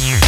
Yeah.